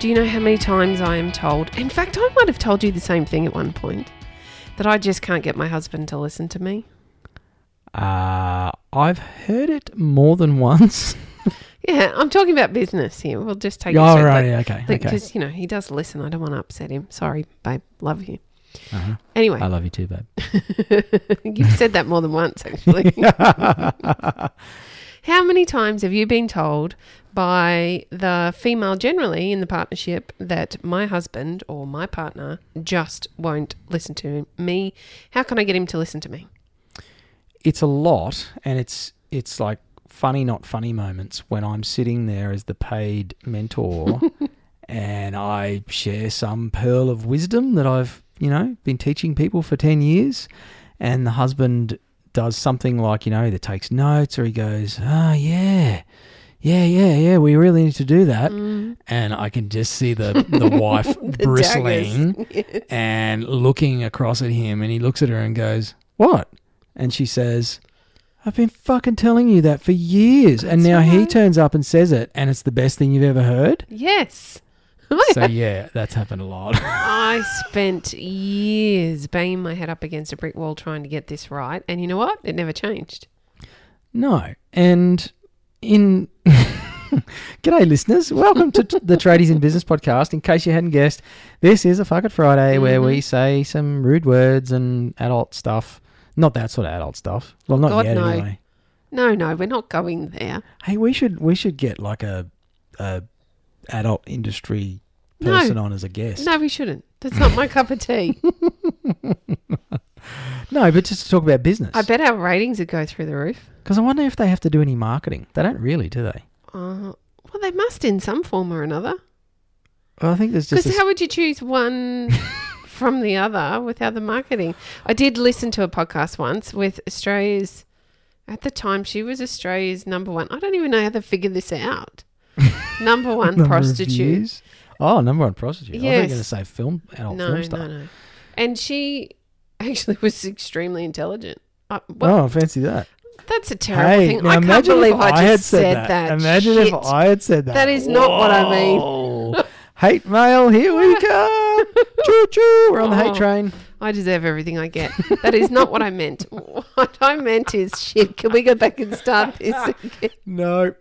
do you know how many times I am told? In fact, I might have told you the same thing at one point that I just can't get my husband to listen to me. Uh, I've heard it more than once. Yeah, I'm talking about business here. We'll just take it oh, right, yeah, okay, okay. Because, you know, he does listen. I don't want to upset him. Sorry, babe. Love you. Uh-huh. Anyway, I love you too, babe. you've said that more than once, actually. How many times have you been told by the female generally in the partnership that my husband or my partner just won't listen to me? How can I get him to listen to me? it's a lot, and it's it's like funny, not funny moments when I'm sitting there as the paid mentor, and I share some pearl of wisdom that I've you know been teaching people for ten years, and the husband does something like you know either takes notes or he goes, oh yeah. Yeah, yeah, yeah. We really need to do that, and I can just see the the wife Mm. The bristling daggers. and looking across at him, and he looks at her and goes, "What?" And she says, "I've been fucking telling you that for years, and That's now he turns up and says it, and it's the best thing you've ever heard." Yes. so yeah, that's happened a lot. I spent years banging my head up against a brick wall trying to get this right. And you know what? It never changed. no, and in. G'day, listeners. Welcome to the Tradies in Business podcast. In case you hadn't guessed, this is a Fuck It Friday where we mm-hmm. say some rude words and adult stuff. Not that sort of adult stuff. Well, not God, yet, no. anyway. No, no, we're not going there. Hey, we should we should get like a, a adult industry No. person on as a guest. No, we shouldn't. That's not my cup of tea. No, but just to talk about business. I bet our ratings would go through the roof. Because I wonder if they have to do any marketing. They don't really, do they? Uh, well, they must in some form or another. Well, I think there's just. Because how would you choose one from the other without the marketing? I did listen to a podcast once with Australia's. At the time, she was Australia's number one. I don't even know how to figure this out. number one number prostitute. Oh, number one prostitute. I was Yes. going to say film adult No, film star. no, no. And she actually was extremely intelligent. Uh, well, Oh, fancy that. that's a terrible Hey, thing. I can't believe if I just had said, that. Imagine Shit. if I had said that. That is not what I mean. hate mail, here we come. choo choo. We're on the hate Oh. train. I deserve everything I get. That is not what I meant. What I meant is shit. Can we go back and start this again? No.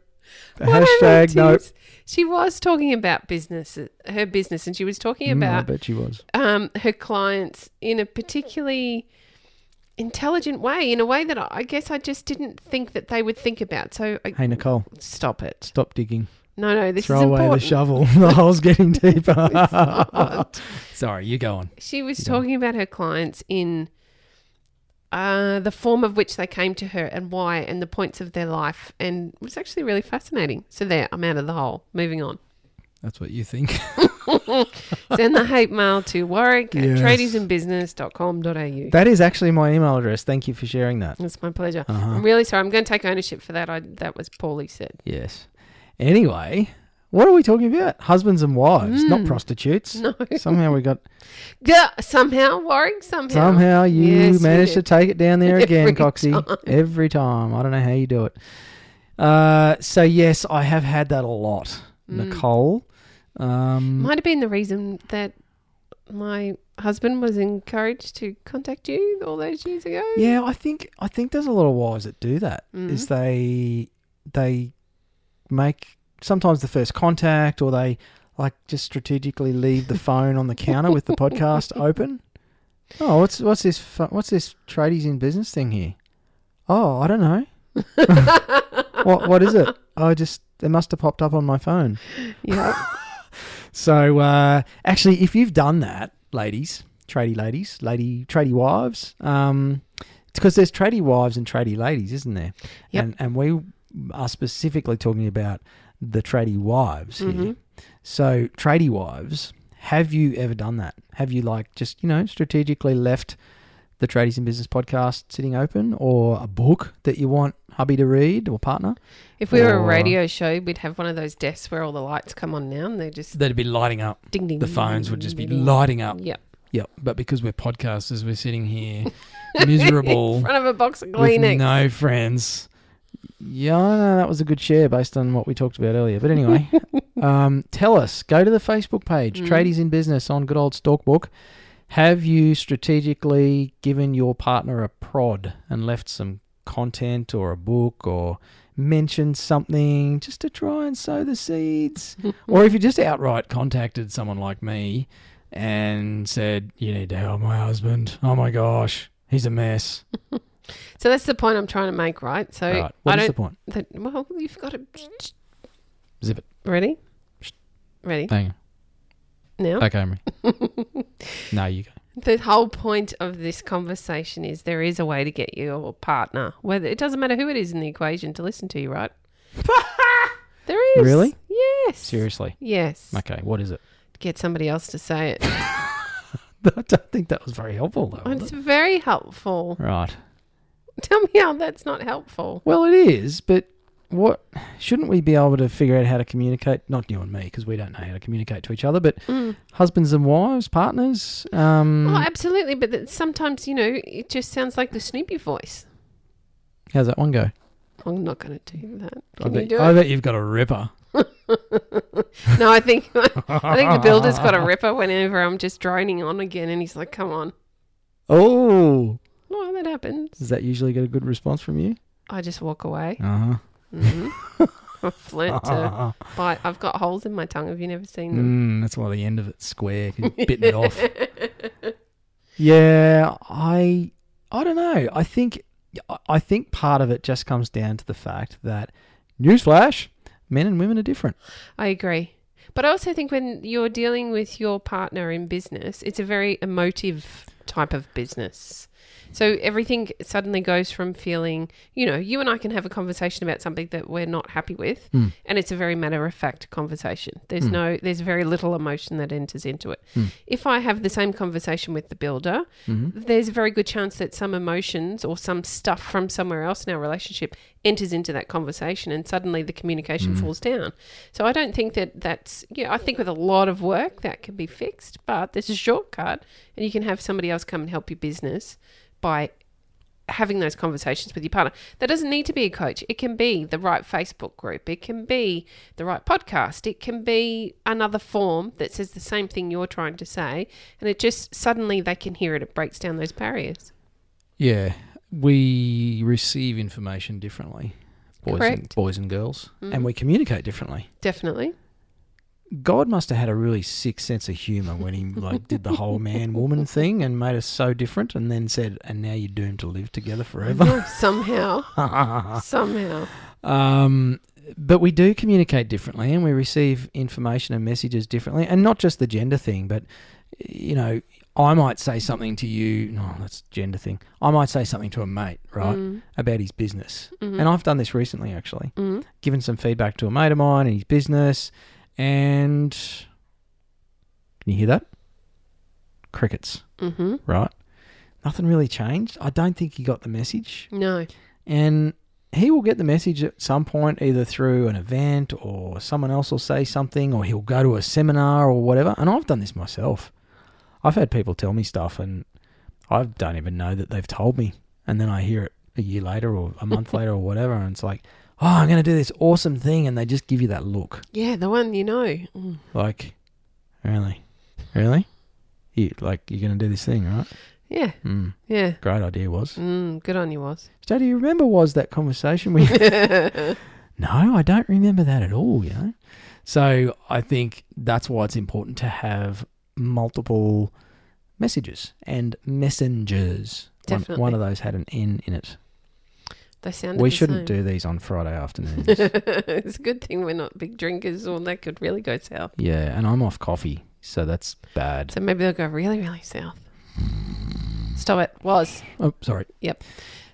The What I hashtag meant no. is, She was talking about business, her business, and she was talking Mm, I about bet she was. um, her clients in a particularly intelligent way, in a way that I I guess I just didn't think that they would think about. So I, Hey, Nicole, stop it. stop digging. No, no, this Throw is away important. the shovel. the hole's getting deeper. Sorry, you go on. She was You talking about her clients in uh, the form of which they came to her and why and the points of their life. And it was actually really fascinating. So, there, I'm out of the hole. Moving on. That's what you think. Send the hate mail to warwick at Yes. tradiesinbusiness.com.au. that is actually my email address. Thank you for sharing that. It's my pleasure. Uh-huh. I'm really sorry. I'm going to take ownership for that. I, that was poorly said. Yes. Anyway, what are we talking about? Husbands and wives, not Mm. prostitutes. No. Somehow we got. Yeah, somehow, Warwick, somehow. Somehow you Yes, managed to take it down there again, Every Coxie. time. Every time. I don't know how you do it. Uh, so yes, I have had that a lot, Mm. Nicole. Um, Might have been the reason that my husband was encouraged to contact you all those years ago. Yeah, I think I think there's a lot of wives that do that. Is Mhm. they they make sometimes the first contact, or they like just strategically leave the phone on the counter with the podcast open. Oh, what's what's this? What's this tradies in business thing here? Oh, I don't know. what what is it? I just it must have popped up on my phone. yeah. So uh, actually, if you've done that, ladies, tradie ladies, lady tradie wives, um, it's because there's tradie wives and tradie ladies, isn't there? Yep. And and we are specifically talking about the tradie wives here. Mhm. So tradie wives have you ever done that? Have you like just you know strategically left the Tradies in Business podcast sitting open, or a book that you want hubby to read or partner? If we were a radio show, we'd have one of those desks where all the lights come on now, and they're just. They'd be lighting up. ding ding. The phones would just be ding, ding. lighting up. Yep. Yep. But because we're podcasters, we're sitting here miserable. In front of a box of with Kleenex. no friends. Yeah, know that was a good share based on what we talked about earlier. But anyway, um, tell us. Go to the Facebook page, Mm. Tradies in Business on good old Stalkbook. Have you strategically given your partner a prod and left some content or a book or mentioned something just to try and sow the seeds? or if you just outright contacted someone like me and said, You need to help my husband. Oh my gosh, he's a mess. So that's the point I'm trying to make, right? So right. I What is don't. the point? that, well, you've got to. Zip it. Ready? Ready Hang now. on. Okay, Emery. no, you go. The whole point of this conversation is there is a way to get your partner, whether it doesn't matter who it is in the equation, to listen to you, right? there is. Really? Yes. Seriously. Yes. Okay, what is it? Get somebody else to say it. I don't think that was very helpful, though. was it's it? very helpful. Right. Tell me how that's not helpful. Well, it is, but what shouldn't we be able to figure out how to communicate? Not you and me, because we don't know how to communicate to each other, but Mm. husbands and wives, partners. Um, Oh, absolutely. But that sometimes, you know, it just sounds like the Snoopy voice. how's that one go? I'm not going to do that. I Can you bet, do I it? bet you've got a ripper. No, I think I think the builder's got a ripper whenever I'm just droning on again, and he's like, "Come on." Oh, Well, that happens. does that usually get a good response from you? I just walk away. Uh hmm I've learnt to bite. I've got holes in my tongue. Have you never seen them? Mm, that's why the end of it's square. 'cause you've bitten it off. Yeah, I I don't know. I think I think part of it just comes down to the fact that newsflash, men and women are different. I agree. But I also think when you're dealing with your partner in business, it's a very emotive type of business. So everything suddenly goes from feeling, you know, you and I can have a conversation about something that we're not happy with, Mm. and it's a very matter of fact conversation. There's Mm. no, there's very little emotion that enters into it. Mm. If I have the same conversation with the builder, Mm-hmm. there's a very good chance that some emotions or some stuff from somewhere else in our relationship enters into that conversation and suddenly the communication Mm. falls down. So I don't think that that's, yeah, I think with a lot of work that can be fixed, but there's a shortcut and you can have somebody else come and help your business by having those conversations with your partner. That doesn't need to be a coach. It can be the right Facebook group. It can be the right podcast. It can be another form that says the same thing you're trying to say. And it just suddenly they can hear it. It breaks down those barriers. Yeah, we receive information differently, boys and boys and girls, Mhm. and we communicate differently. Definitely. God must have had a really sick sense of humor when he like did the whole man woman thing and made us so different, and then said, "And now you're doomed to live together forever." somehow. somehow. Um, but we do communicate differently and we receive information and messages differently. And not just the gender thing, but, you know, I might say something to you. No, that's gender thing. I might say something to a mate, right, Mm, about his business. mhm, And I've done this recently, actually. mm. Given some feedback to a mate of mine and his business. And can you hear that? Crickets, hmm right? Nothing really changed. I don't think he got the message. No. and he will get the message at some point either through an event or someone else will say something or he'll go to a seminar or whatever and i've done this myself i've had people tell me stuff and i don't even know that they've told me and then i hear it a year later or a month later or whatever and it's like oh i'm going to do this awesome thing and they just give you that look Yeah, the one you know. Mm. like really really you like you're going to do this thing right Yeah, mm, yeah. great idea was Mm, good on you, Waz. so do you remember was that conversation we No, I don't remember that at all, you know. So I think that's why it's important to have multiple messages and messengers. One, Definitely. one of those had an N in it. They sounded we the shouldn't same. do these on Friday afternoons. it's a good thing we're not big drinkers, or that could really go south. yeah, and I'm off coffee, so that's bad. So maybe they'll go really, really south. Stop it. Waz. Oh, sorry. Yep.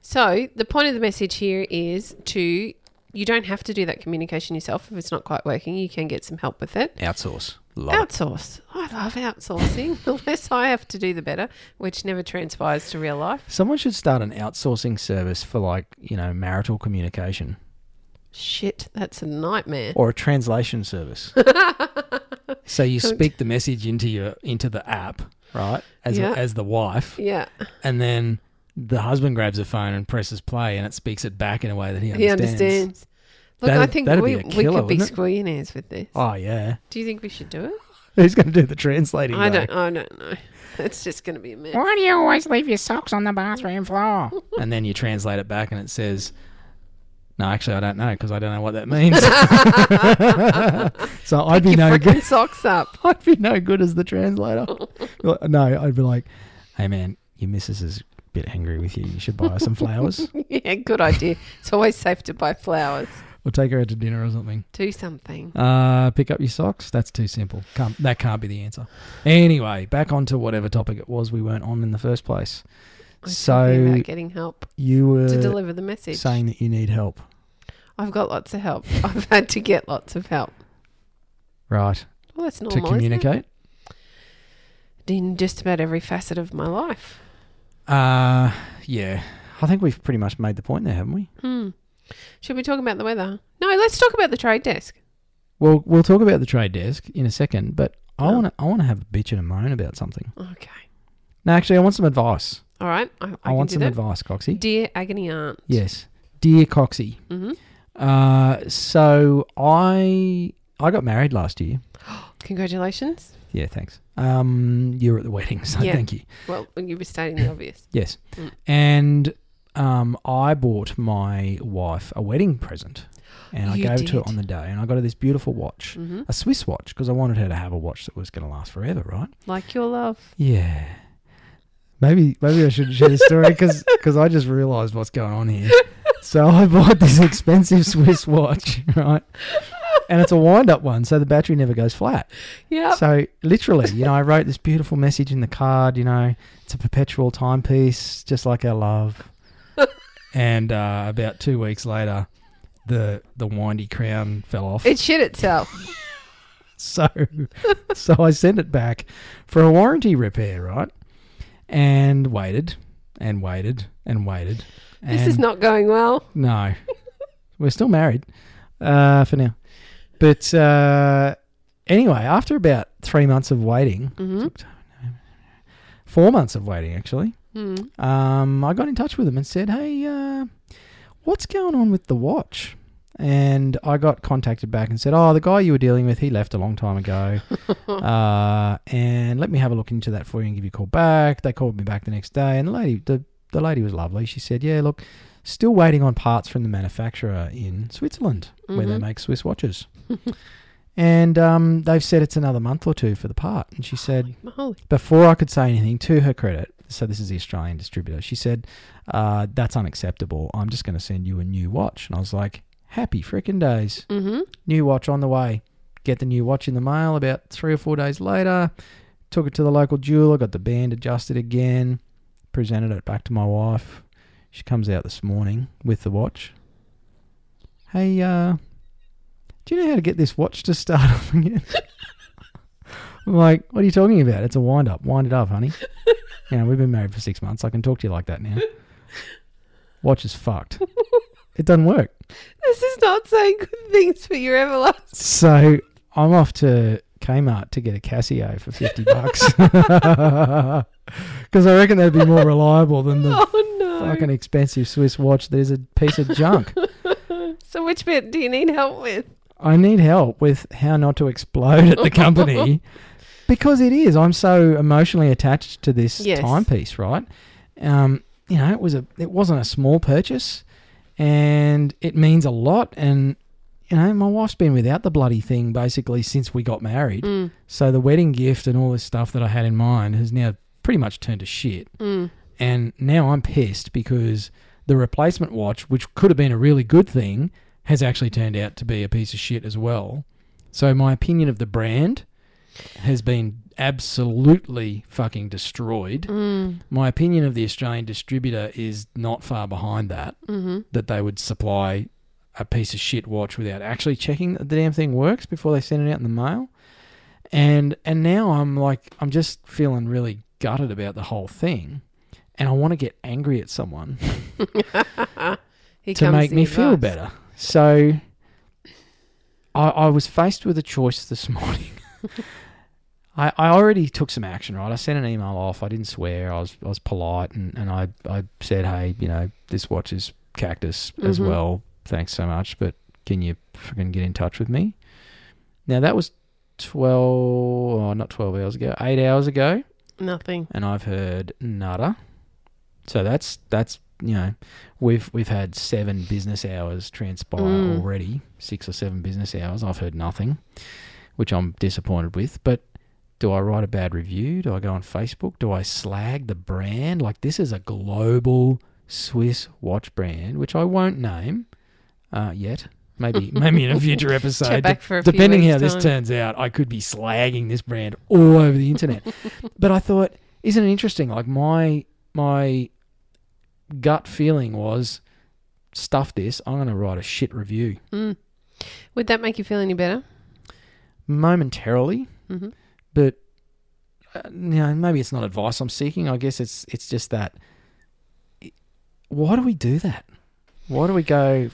So the point of the message here is to you don't have to do that communication yourself if it's not quite working. You can get some help with it. Outsource. Love it. Outsource. I love outsourcing. the less I have to do, the better, which never transpires to real life. Someone should start an outsourcing service for like, you know, marital communication Shit, that's a nightmare. or a translation service. so you speak the message into your into the app, right? As Yeah. as the wife, Yeah, and then the husband grabs a phone and presses play and it speaks it back in a way that he understands. he understands. understands. Look, I That'd- think we, be a we could be wouldn't squillionaires with this. Oh yeah. Do you think we should do it? Who's going to do the translating? I though? don't. I don't know. It's just going to be a mess. Why do you always leave your socks on the bathroom floor? And then you translate it back and it says, "No, actually, I don't know because I don't know what that means." so I'd be Your no good. socks up. I'd be no good as the translator. no, I'd be like, "Hey man, your missus is a bit angry with you. You should buy her some flowers. yeah, good idea. It's always safe to buy flowers. or take her out to dinner or something." Do something. Uh, pick up your socks. That's too simple. Can't, that can't be the answer. Anyway, back onto whatever topic it was we weren't on in the first place. I'm talking So about getting help you were to deliver the message. saying that you need help, I've got lots of help. I've had to get lots of help. right? Well, that's normal. to communicate. in just about every facet of my life. Uh, yeah. I think we've pretty much made the point there, haven't we? Hmm. Should we talk about the weather? No, let's talk about the trade desk. Well, we'll talk about the trade desk in a second, but I Oh. want to I want to have a bitch and a moan about something. Okay. No, actually, I want some advice. All right. I, I, I, can want do some that. advice, Coxie. Dear agony aunt. yes, dear Coxie. hmm Uh, so I I got married last year. Congratulations. Yeah, thanks. Um, you were at the wedding, so Yeah. thank you. Well, you were stating the obvious. Yes, Mm. and um, I bought my wife a wedding present, and I You gave it to her did. on the day, and I got her this beautiful watch. hmm a Swiss watch because I wanted her to have a watch that was going to last forever, right? Like your love. Yeah. Maybe maybe I shouldn't share the story because I just realised what's going on here. So I bought this expensive Swiss watch, right? And it's a wind up one, so the battery never goes flat. Yep. So literally, you know, I wrote this beautiful message in the card. You know, it's a perpetual timepiece, just like our love. and uh, about two weeks later, the the windy crown fell off. It shit itself. So, so I sent it back for a warranty repair, right? And waited and waited and waited. this is not going well. no, we're still married uh, for now. But uh, anyway, after about three months of waiting, hmm four months of waiting actually, Mm. um, I got in touch with them and said, "Hey, uh, what's going on with the watch?" And I got contacted back and said, "Oh, the guy you were dealing with, he left a long time ago, uh, and let me have a look into that for you and give you a call back." They called me back the next day, and the lady, the the lady was lovely. She said, "Yeah, look, still waiting on parts from the manufacturer in Switzerland where they Mhm. make Swiss watches." And um, they've said it's another month or two for the part. And she said, before I could say anything, to her credit, so this is the Australian distributor, she said, uh, That's unacceptable. I'm just going to send you a new watch. And I was like, Happy frickin' days. hmm New watch on the way. Get the new watch in the mail about three or four days later. Took it to the local jeweler, got the band adjusted again, presented it back to my wife. She comes out this morning with the watch. Hey, uh, do you know how to get this watch to start up again? I'm like, what are you talking about? It's a wind up. Wind it up, honey. you know, we've been married for six months. I can talk to you like that now. Watch is fucked. It doesn't work. This is not saying good things for your everlasting. So I'm off to Kmart to get a Casio for 50 bucks. Because I reckon that'd be more reliable than the Oh no. fucking expensive Swiss watch that is a piece of junk. So which bit do you need help with? I need help with how not to explode at the company because it is. I'm so emotionally attached to this Yes. timepiece, right? Um, you know, it was a it wasn't a small purchase and it means a lot and you know, my wife's been without the bloody thing basically since we got married. Mm. So the wedding gift and all this stuff that I had in mind has now pretty much turned to shit. Mm. And now I'm pissed because the replacement watch, which could have been a really good thing, has actually turned out to be a piece of shit as well. So my opinion of the brand has been absolutely fucking destroyed. Mm. My opinion of the Australian distributor is not far behind that, hmm that they would supply a piece of shit watch without actually checking that the damn thing works before they send it out in the mail. And and now I'm like I'm just feeling really gutted about the whole thing, and I want to get angry at someone to make me feel better. So I, I was faced with a choice this morning. I, I already took some action, right? I sent an email off. I didn't swear. I was I was polite and, and I, I said, hey, you know, this watch is cactus as Mhm. well. Thanks so much, but can you freaking get in touch with me? Now that was twelve, oh, not twelve hours ago, eight hours ago Nothing. and I've heard nada. So that's that's you know we've we've had seven business hours transpire Mm. already, six or seven business hours. I've heard nothing, which I'm disappointed with. But do I write a bad review? Do I go on Facebook? Do I slag the brand? Like this is a global Swiss watch brand, which I won't name uh, yet. Maybe maybe in a future episode. Back for a few Depending how this time. turns out, I could be slagging this brand all over the internet. but I thought, isn't it interesting? Like my my gut feeling was, stuff this. I'm going to write a shit review Mm. Would that make you feel any better? momentarily, Mhm. but uh, you know, maybe it's not advice I'm seeking. I guess it's it's just that. Why do we do that? Why do we go?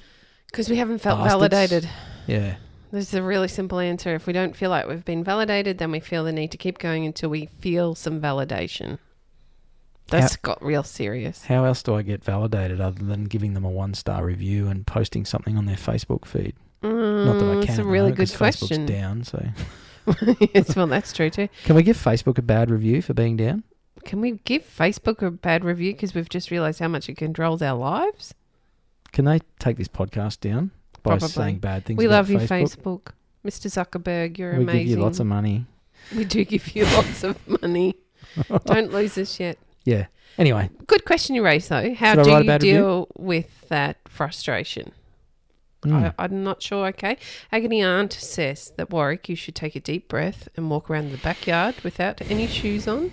Because we haven't felt Bastards. validated. Yeah, This is a really simple answer. If we don't feel like we've been validated, then we feel the need to keep going until we feel some validation. That's got real serious. how else do I get validated other than giving them a one star review and posting something on their Facebook feed? Not that I Mm, can. It's a really good question. Facebook's down, so yes, well, that's true too. can we give Facebook a bad review for being down? Can we give Facebook a bad review because we've just realised how much it controls our lives? Can they take this podcast down by Probably. saying bad things? we about love you, Facebook? Mr. Zuckerberg, you're amazing. we amazing. give you lots of money. we do give you lots of money. Don't lose this yet. Yeah. Anyway, Good question you raised, though. How Should do you bad review? deal with that frustration? mm, I, I'm not sure. Okay. Agony Aunt says that Warwick, you should take a deep breath and walk around the backyard without any shoes on.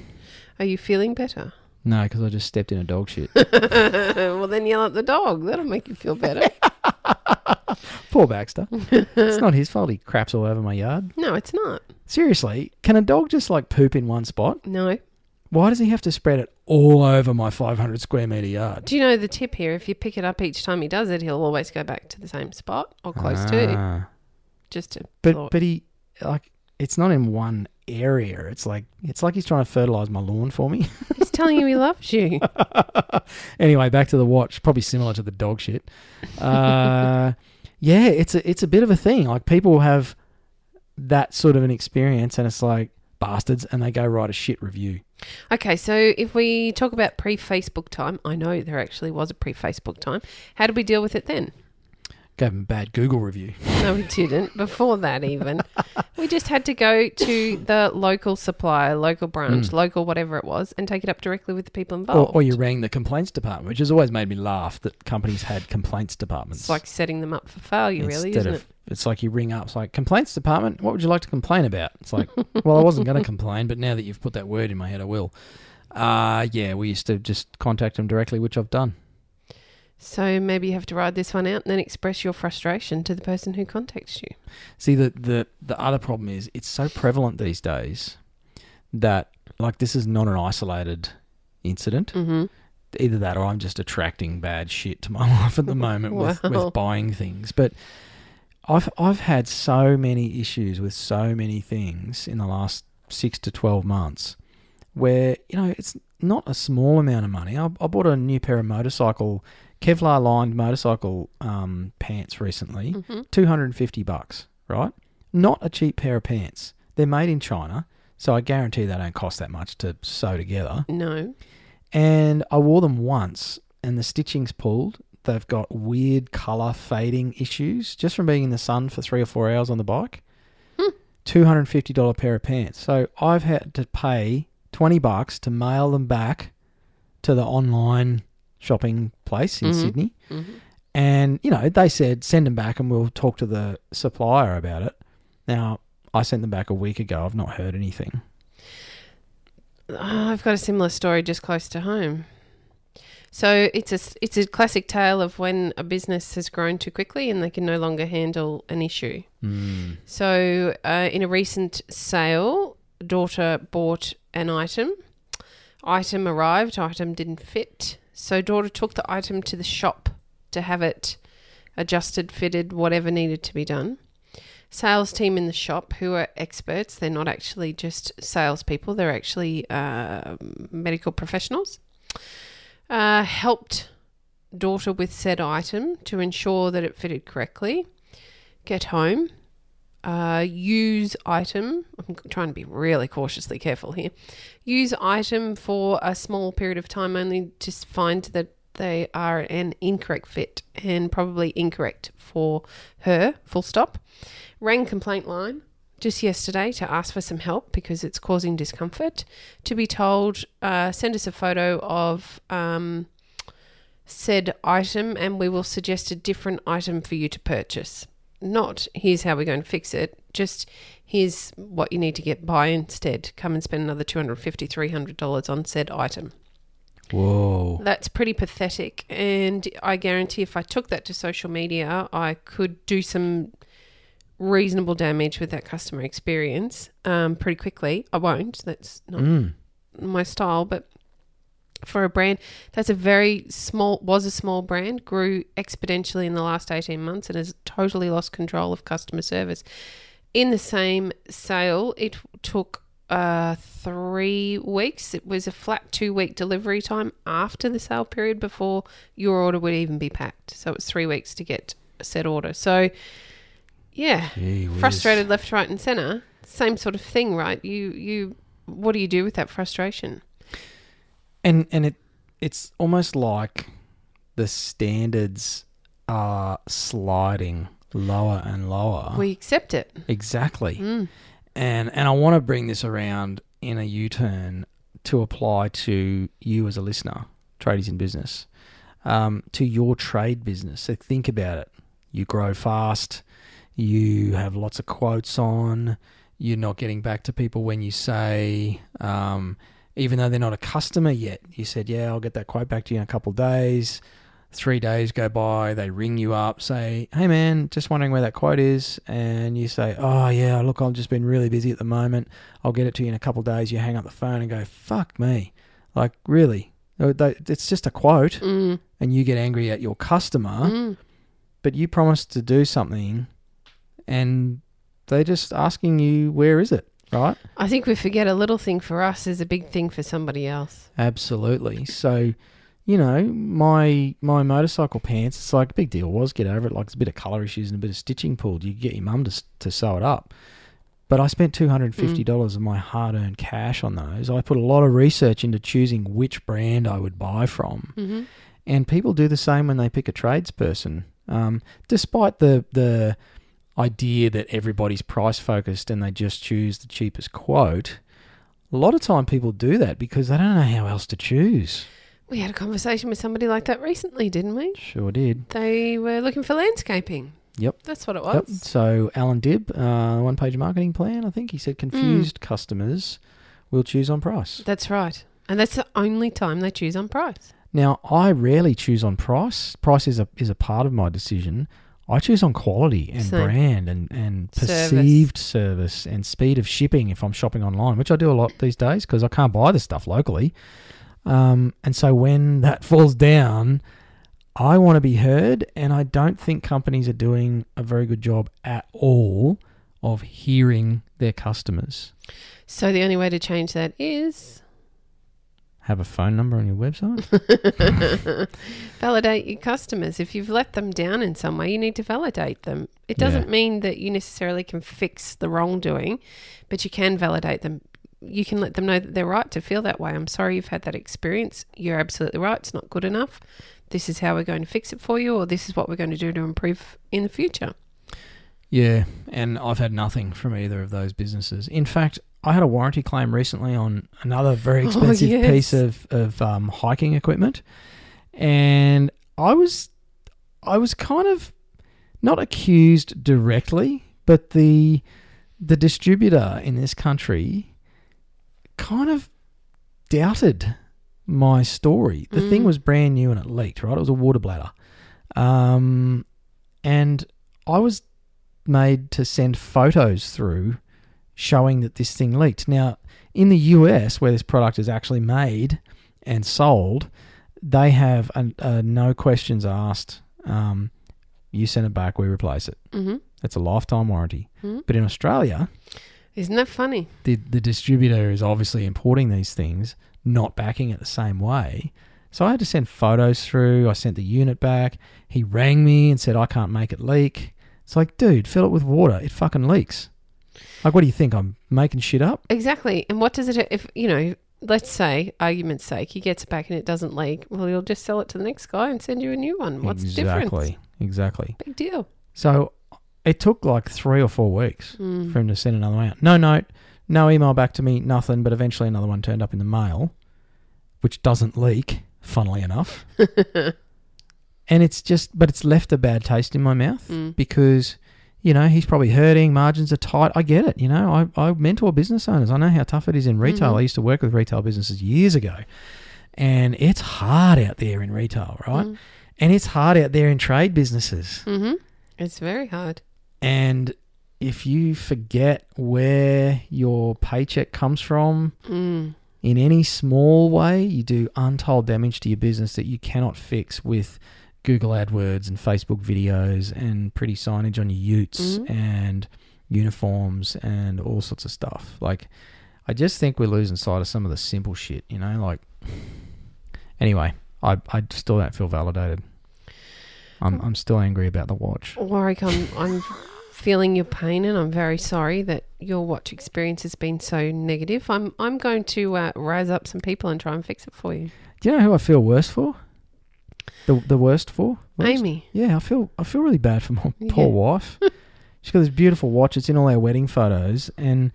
Are you feeling better? No, because I just stepped in a dog shit. well, then yell at the dog. That'll make you feel better. Poor Baxter. it's not his fault. He craps all over my yard. no, it's not. Seriously, can a dog just like poop in one spot? No. Why does he have to spread it all over my 500 square meter yard? Do you know the tip here? If you pick it up each time he does it, he'll always go back to the same spot or close to, Ah. just to. But thought. but he like it's not in one area. It's like it's like he's trying to fertilize my lawn for me. He's telling you he loves you. anyway, back to the watch. Probably similar to the dog shit. Uh, yeah, it's a it's a bit of a thing. Like people have that sort of an experience, and it's like bastards, and they go write a shit review. Okay, so if we talk about pre Facebook time, I know there actually was a pre Facebook time. How did we deal with it then? Gave them a bad Google review. No, we didn't. Before that, even. we just had to go to the local supplier, local branch, local whatever it was, and take it up directly with the people Or, involved. or you rang the complaints department, which has always made me laugh that companies had complaints departments. It's like setting them up for failure, really, isn't of, it? It's like you ring up, it's like, complaints department, what would you like to complain about? It's like, well, I wasn't going to complain, but now that you've put that word in my head, I will. Uh, yeah, we used to just contact them directly, which I've done. So maybe you have to ride this one out and then express your frustration to the person who contacts you. See, the, the, the other problem is it's so prevalent these days that, like, this is not an isolated incident. Mm-hmm. Either that or I'm just attracting bad shit to my life at the moment with, with buying things. But I've I've had so many issues with so many things in the last six to twelve months, where you know it's not a small amount of money. I, I bought a new pair of motorcycle Kevlar lined motorcycle um, pants recently, Mm-hmm. two hundred and fifty bucks. Right, not a cheap pair of pants. They're made in China, so I guarantee they don't cost that much to sew together. No. And I wore them once, and the stitching's pulled. They've got weird color fading issues just from being in the sun for three or four hours on the bike. Hmm. Two hundred and fifty dollar pair of pants. So I've had to pay twenty bucks to mail them back to the online shopping place in Mhm. Sydney. Mm-hmm. And you know they said send them back, and we'll talk to the supplier about it. Now I sent them back a week ago. I've not heard anything. Oh, I've got a similar story just close to home. So it's a it's a classic tale of when a business has grown too quickly and they can no longer handle an issue. Mm. So uh, in a recent sale, daughter bought an item. Item arrived. Item didn't fit. So daughter took the item to the shop to have it adjusted, fitted, whatever needed to be done. Sales team in the shop, who are experts, they're not actually just salespeople, they're actually uh, medical professionals, uh, helped daughter with said item to ensure that it fitted correctly. Get home, uh, use item. I'm trying to be really cautiously careful here. Use item for a small period of time only to find that they are an incorrect fit and probably incorrect for her, full stop. Rang complaint line just yesterday to ask for some help because it's causing discomfort. To be told, uh, send us a photo of um, said item and we will suggest a different item for you to purchase. Not here's how we're going to fix it, just here's what you need to get by instead. Come and spend another $250, $300 on said item. Whoa. That's pretty pathetic. And I guarantee if I took that to social media, I could do some reasonable damage with that customer experience um, pretty quickly. I won't. That's not Mm. my style, but for a brand that's a very small was a small brand grew exponentially in the last 18 months and has totally lost control of customer service. In the same sale it took uh, three weeks. It was a flat two week delivery time after the sale period before your order would even be packed. So it was three weeks to get a set order. So yeah Gee frustrated left right and center. Same sort of thing right? You you what do you do with that frustration and and it it's almost like the standards are sliding lower and lower. we accept it exactly. Mm. And and I want to bring this around in a U-turn to apply to you as a listener, tradies in business, um, to your trade business. So think about it. You grow fast. You have lots of quotes on. You're not getting back to people when you say, um, even though they're not a customer yet. You said, "Yeah, I'll get that quote back to you in a couple of days." Three days go by, they ring you up, say, Hey man, just wondering where that quote is. And you say, Oh, yeah, look, I've just been really busy at the moment. I'll get it to you in a couple of days. You hang up the phone and go, Fuck me. Like, really? It's just a quote. Mm. And you get angry at your customer, Mm. but you promised to do something and they're just asking you, Where is it? Right? I think we forget a little thing for us is a big thing for somebody else. Absolutely. So, you know, my my motorcycle pants, it's like a big deal was get over it. Like it's a bit of colour issues and a bit of stitching pulled. You get your mum to to sew it up. But I spent two hundred and fifty dollars of my hard earned cash on those. I put a lot of research into choosing which brand I would buy from. Mm-hmm. And people do the same when they pick a tradesperson. Um, despite the the idea that everybody's price focused and they just choose the cheapest quote, a lot of time people do that because they don't know how else to choose. We had a conversation with somebody like that recently, didn't we? Sure did. They were looking for landscaping. Yep. That's what it was. Yep. So Allan Dib, uh, one page marketing plan, I think he said confused customers will choose on price. That's right. And that's the only time they choose on price. Now I rarely choose on price. Price is a is a part of my decision. I choose on quality and Same. brand and, and Service. perceived service and speed of shipping if I'm shopping online, which I do a lot these days because I can't buy the stuff locally. Um, and so when that falls down, I want to be heard, and I don't think companies are doing a very good job at all of hearing their customers. So the only way to change that is Have a phone number on your website? validate your customers. If you've let them down in some way, you need to validate them. It doesn't Yeah. mean that you necessarily can fix the wrongdoing, but you can validate them. You can let them know that they're right to feel that way. I'm sorry you've had that experience. You're absolutely right. It's not good enough. This is how we're going to fix it for you, or this is what we're going to do to improve in the future. Yeah, and I've had nothing from either of those businesses. In fact, I had a warranty claim recently on another very Oh, expensive yes. piece of of um, hiking equipment, and I was I was kind of not accused directly, but the the distributor in this country kind of doubted my story. The thing Mm. was brand new and it leaked, right? It was a water bladder. Um, and I was made to send photos through showing that this thing leaked. Now, in the US, where this product is actually made and sold, they have a, a no questions asked. Um, you send it back, we replace it. hmm It's a lifetime warranty. Mhm. But in Australia, Isn't that funny? the the distributor is obviously importing these things, not backing it the same way. So I had to send photos through. I sent the unit back. He rang me and said I can't make it leak. It's like, dude, fill it with water. It fucking leaks. Like, what do you think? I'm making shit up? Exactly. And what does it, if, you know, let's say, argument's sake, he gets it back and it doesn't leak. Well, he'll just sell it to the next guy and send you a new one. What's the difference? exactly, exactly. Big deal. So it took like three or four weeks Mm. for him to send another one out. No note, no email back to me, nothing. But eventually another one turned up in the mail, which doesn't leak, funnily enough. and it's just, but it's left a bad taste in my mouth Mm. because, you know, he's probably hurting. Margins are tight. I get it. You know, I, I mentor business owners. I know how tough it is in retail. Mhm. I used to work with retail businesses years ago, and it's hard out there in retail, right? Mm. And it's hard out there in trade businesses. hmm It's very hard. And if you forget where your paycheck comes from Mm. in any small way, you do untold damage to your business that you cannot fix with Google AdWords and Facebook videos and pretty signage on your utes Mhm. and uniforms and all sorts of stuff. Like, I just think we're losing sight of some of the simple shit, you know? Like, anyway, I, I still don't feel validated. I'm, I'm still angry about the watch. Warwick, I'm, I'm feeling your pain and I'm very sorry that your watch experience has been so negative. I'm, I'm going to uh, rise up some people and try and fix it for you. Do you know who I feel worse for? The the worst for? Worst? Amy. Yeah, I feel I feel really bad for my Yeah. poor wife. she's got this beautiful watch. It's in all our wedding photos, and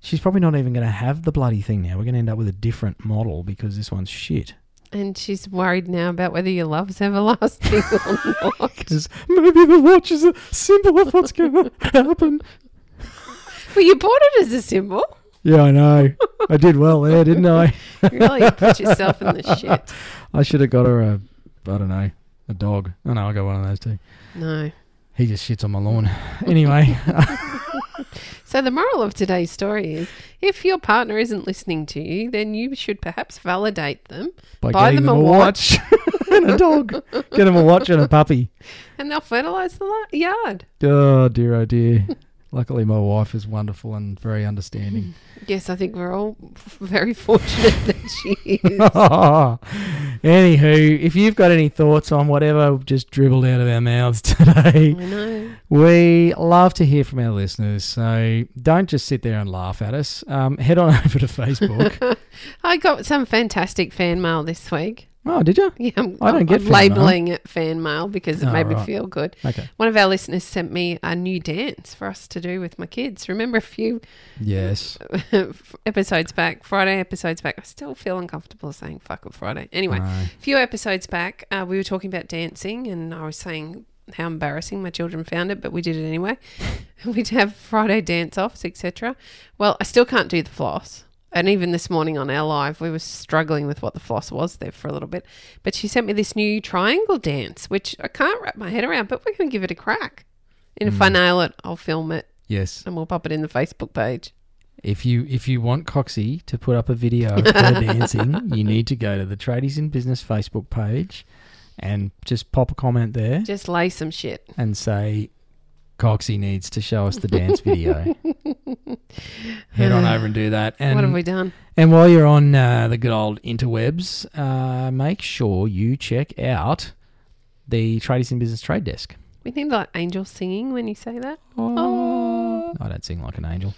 she's probably not even going to have the bloody thing now. We're going to end up with a different model because this one's shit. And she's worried now about whether your love's everlasting or not. Because maybe the watch is a symbol of what's going to happen. Well, you bought it as a symbol. Yeah, I know. I did well there, didn't I? Really put yourself in the shit. I should have got her a, I don't know, a dog. Oh know I got one of those too. No. He just shits on my lawn. Anyway, So the moral of today's story is if your partner isn't listening to you, then you should perhaps validate them by Buy them them, a a watch and a dog. Get them a watch and a puppy. and they'll fertilize the yard. Oh dear, oh dear. Luckily, my wife is wonderful and very understanding. Yes, I think we're all very fortunate that she is. Anywho, if you've got any thoughts on whatever just dribbled out of our mouths today, I know. we love to hear from our listeners. So don't just sit there and laugh at us. Um, head on over to Facebook. I got some fantastic fan mail this week. Oh, did you? Yeah, I'm, I don't I'm- get I'm labeling it fan mail because it Oh, made me feel good. Okay. One of our listeners sent me a new dance for us to do with my kids. Remember a few Yes. episodes back, Friday episodes back. I still feel uncomfortable saying fuck it Friday. Anyway, No. a few episodes back, uh, we were talking about dancing, and I was saying how embarrassing my children found it, but we did it anyway. We'd have Friday dance offs, etc. Well, I still can't do the floss. And even this morning on our live, we were struggling with what the floss was there for a little bit. But she sent me this new triangle dance, which I can't wrap my head around, but we're going to give it a crack. And if I nail it, I'll film it Yes. and we'll pop it in the Facebook page. If you if you want Coxie to put up a video of her dancing, you need to go to the Tradies in Business Facebook page and just pop a comment there Just lay some shit. and say Coxie needs to show us the dance video. Head on over and do that. And what have we done? and while you're on uh, the good old interwebs, uh, make sure you check out the Tradies in Business Trade Desk. We need like angel singing when you say that. Oh. I don't sing like an angel.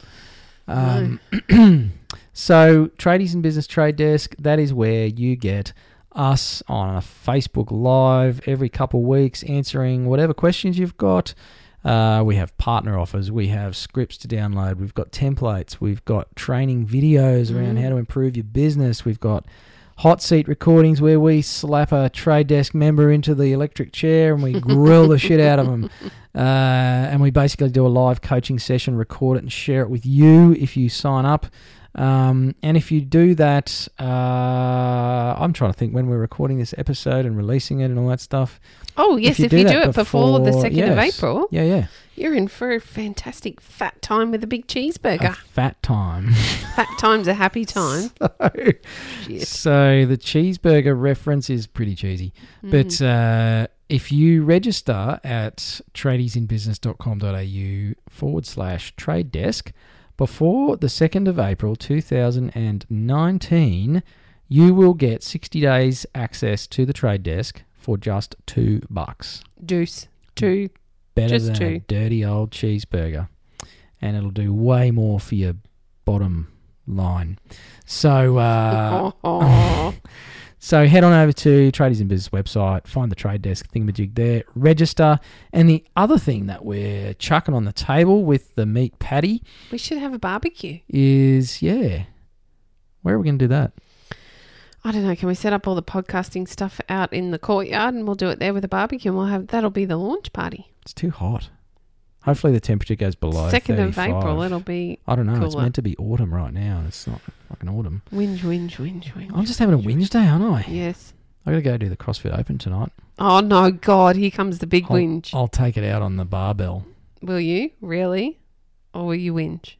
Um, so, Tradies in Business Trade Desk, that is where you get us on a Facebook Live every couple of weeks answering whatever questions you've got. Uh, we have partner offers, we have scripts to download, we've got templates, we've got training videos around Mm. how to improve your business, we've got hot seat recordings where we slap a trade desk member into the electric chair and we grill the shit out of them. Uh, and we basically do a live coaching session, record it, and share it with you if you sign up. Um, and if you do that, uh, I'm trying to think when we're recording this episode and releasing it and all that stuff. Oh yes, if you do, it before, the second of. April, Yeah, yeah. you're in for a fantastic fat time with a big A cheeseburger. fat time. fat time's a happy time. Shit. So the cheeseburger reference is pretty cheesy. But uh, if you register at tradiesinbusiness.com.au forward slash trade desk before the 2nd of April 2019, you will get 60 days access to the trade desk for just two bucks. Deuce. Two. Better Just than a two. dirty old cheeseburger. And it'll do way more for your bottom line. So, uh, so head on over to Tradies in Business website, find the trade desk thingamajig there, register. And the other thing that we're chucking on the table with the meat patty we should have a barbecue. is, yeah, where are we going to do that? I don't know. Can we set up all the podcasting stuff out in the courtyard and we'll do it there with a barbecue and we'll have that'll be the launch party. It's too hot. Hopefully the temperature goes below Second of 35. April, it'll be I don't know. It's cooler. meant to be autumn right now. and It's not fucking autumn. whinge, whinge, whinge, whinge. I'm just having a whinge day, aren't I? Yes. I got to go do the CrossFit Open tonight. Oh no, God! Here comes the big I'll, whinge. I'll take it out on the barbell. Will you really, or will you whinge?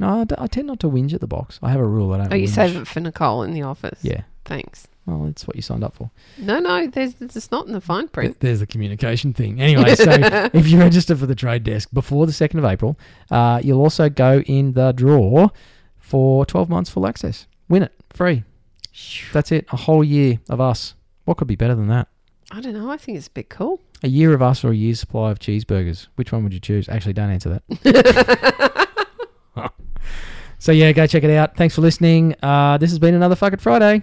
No, I, d- I tend not to whinge at the box. I have a rule. I don't. Oh, you whinge. save it for Nicole in the office. Yeah. Thanks. Well, that's what you signed up for. No, no, there's it's not in the fine print. There's the communication thing. Anyway, so if you register for the trade desk before the 2nd of April, uh, you'll also go in the draw for 12 months full access. Win it free. That's it. A whole year of us. What could be better than that? I don't know. I think it's a bit cool. A year of us or a year's supply of cheeseburgers. Which one would you choose? Actually, don't answer that. so, yeah, go check it out. Thanks for listening. Uh, this has been another Fuck It Friday.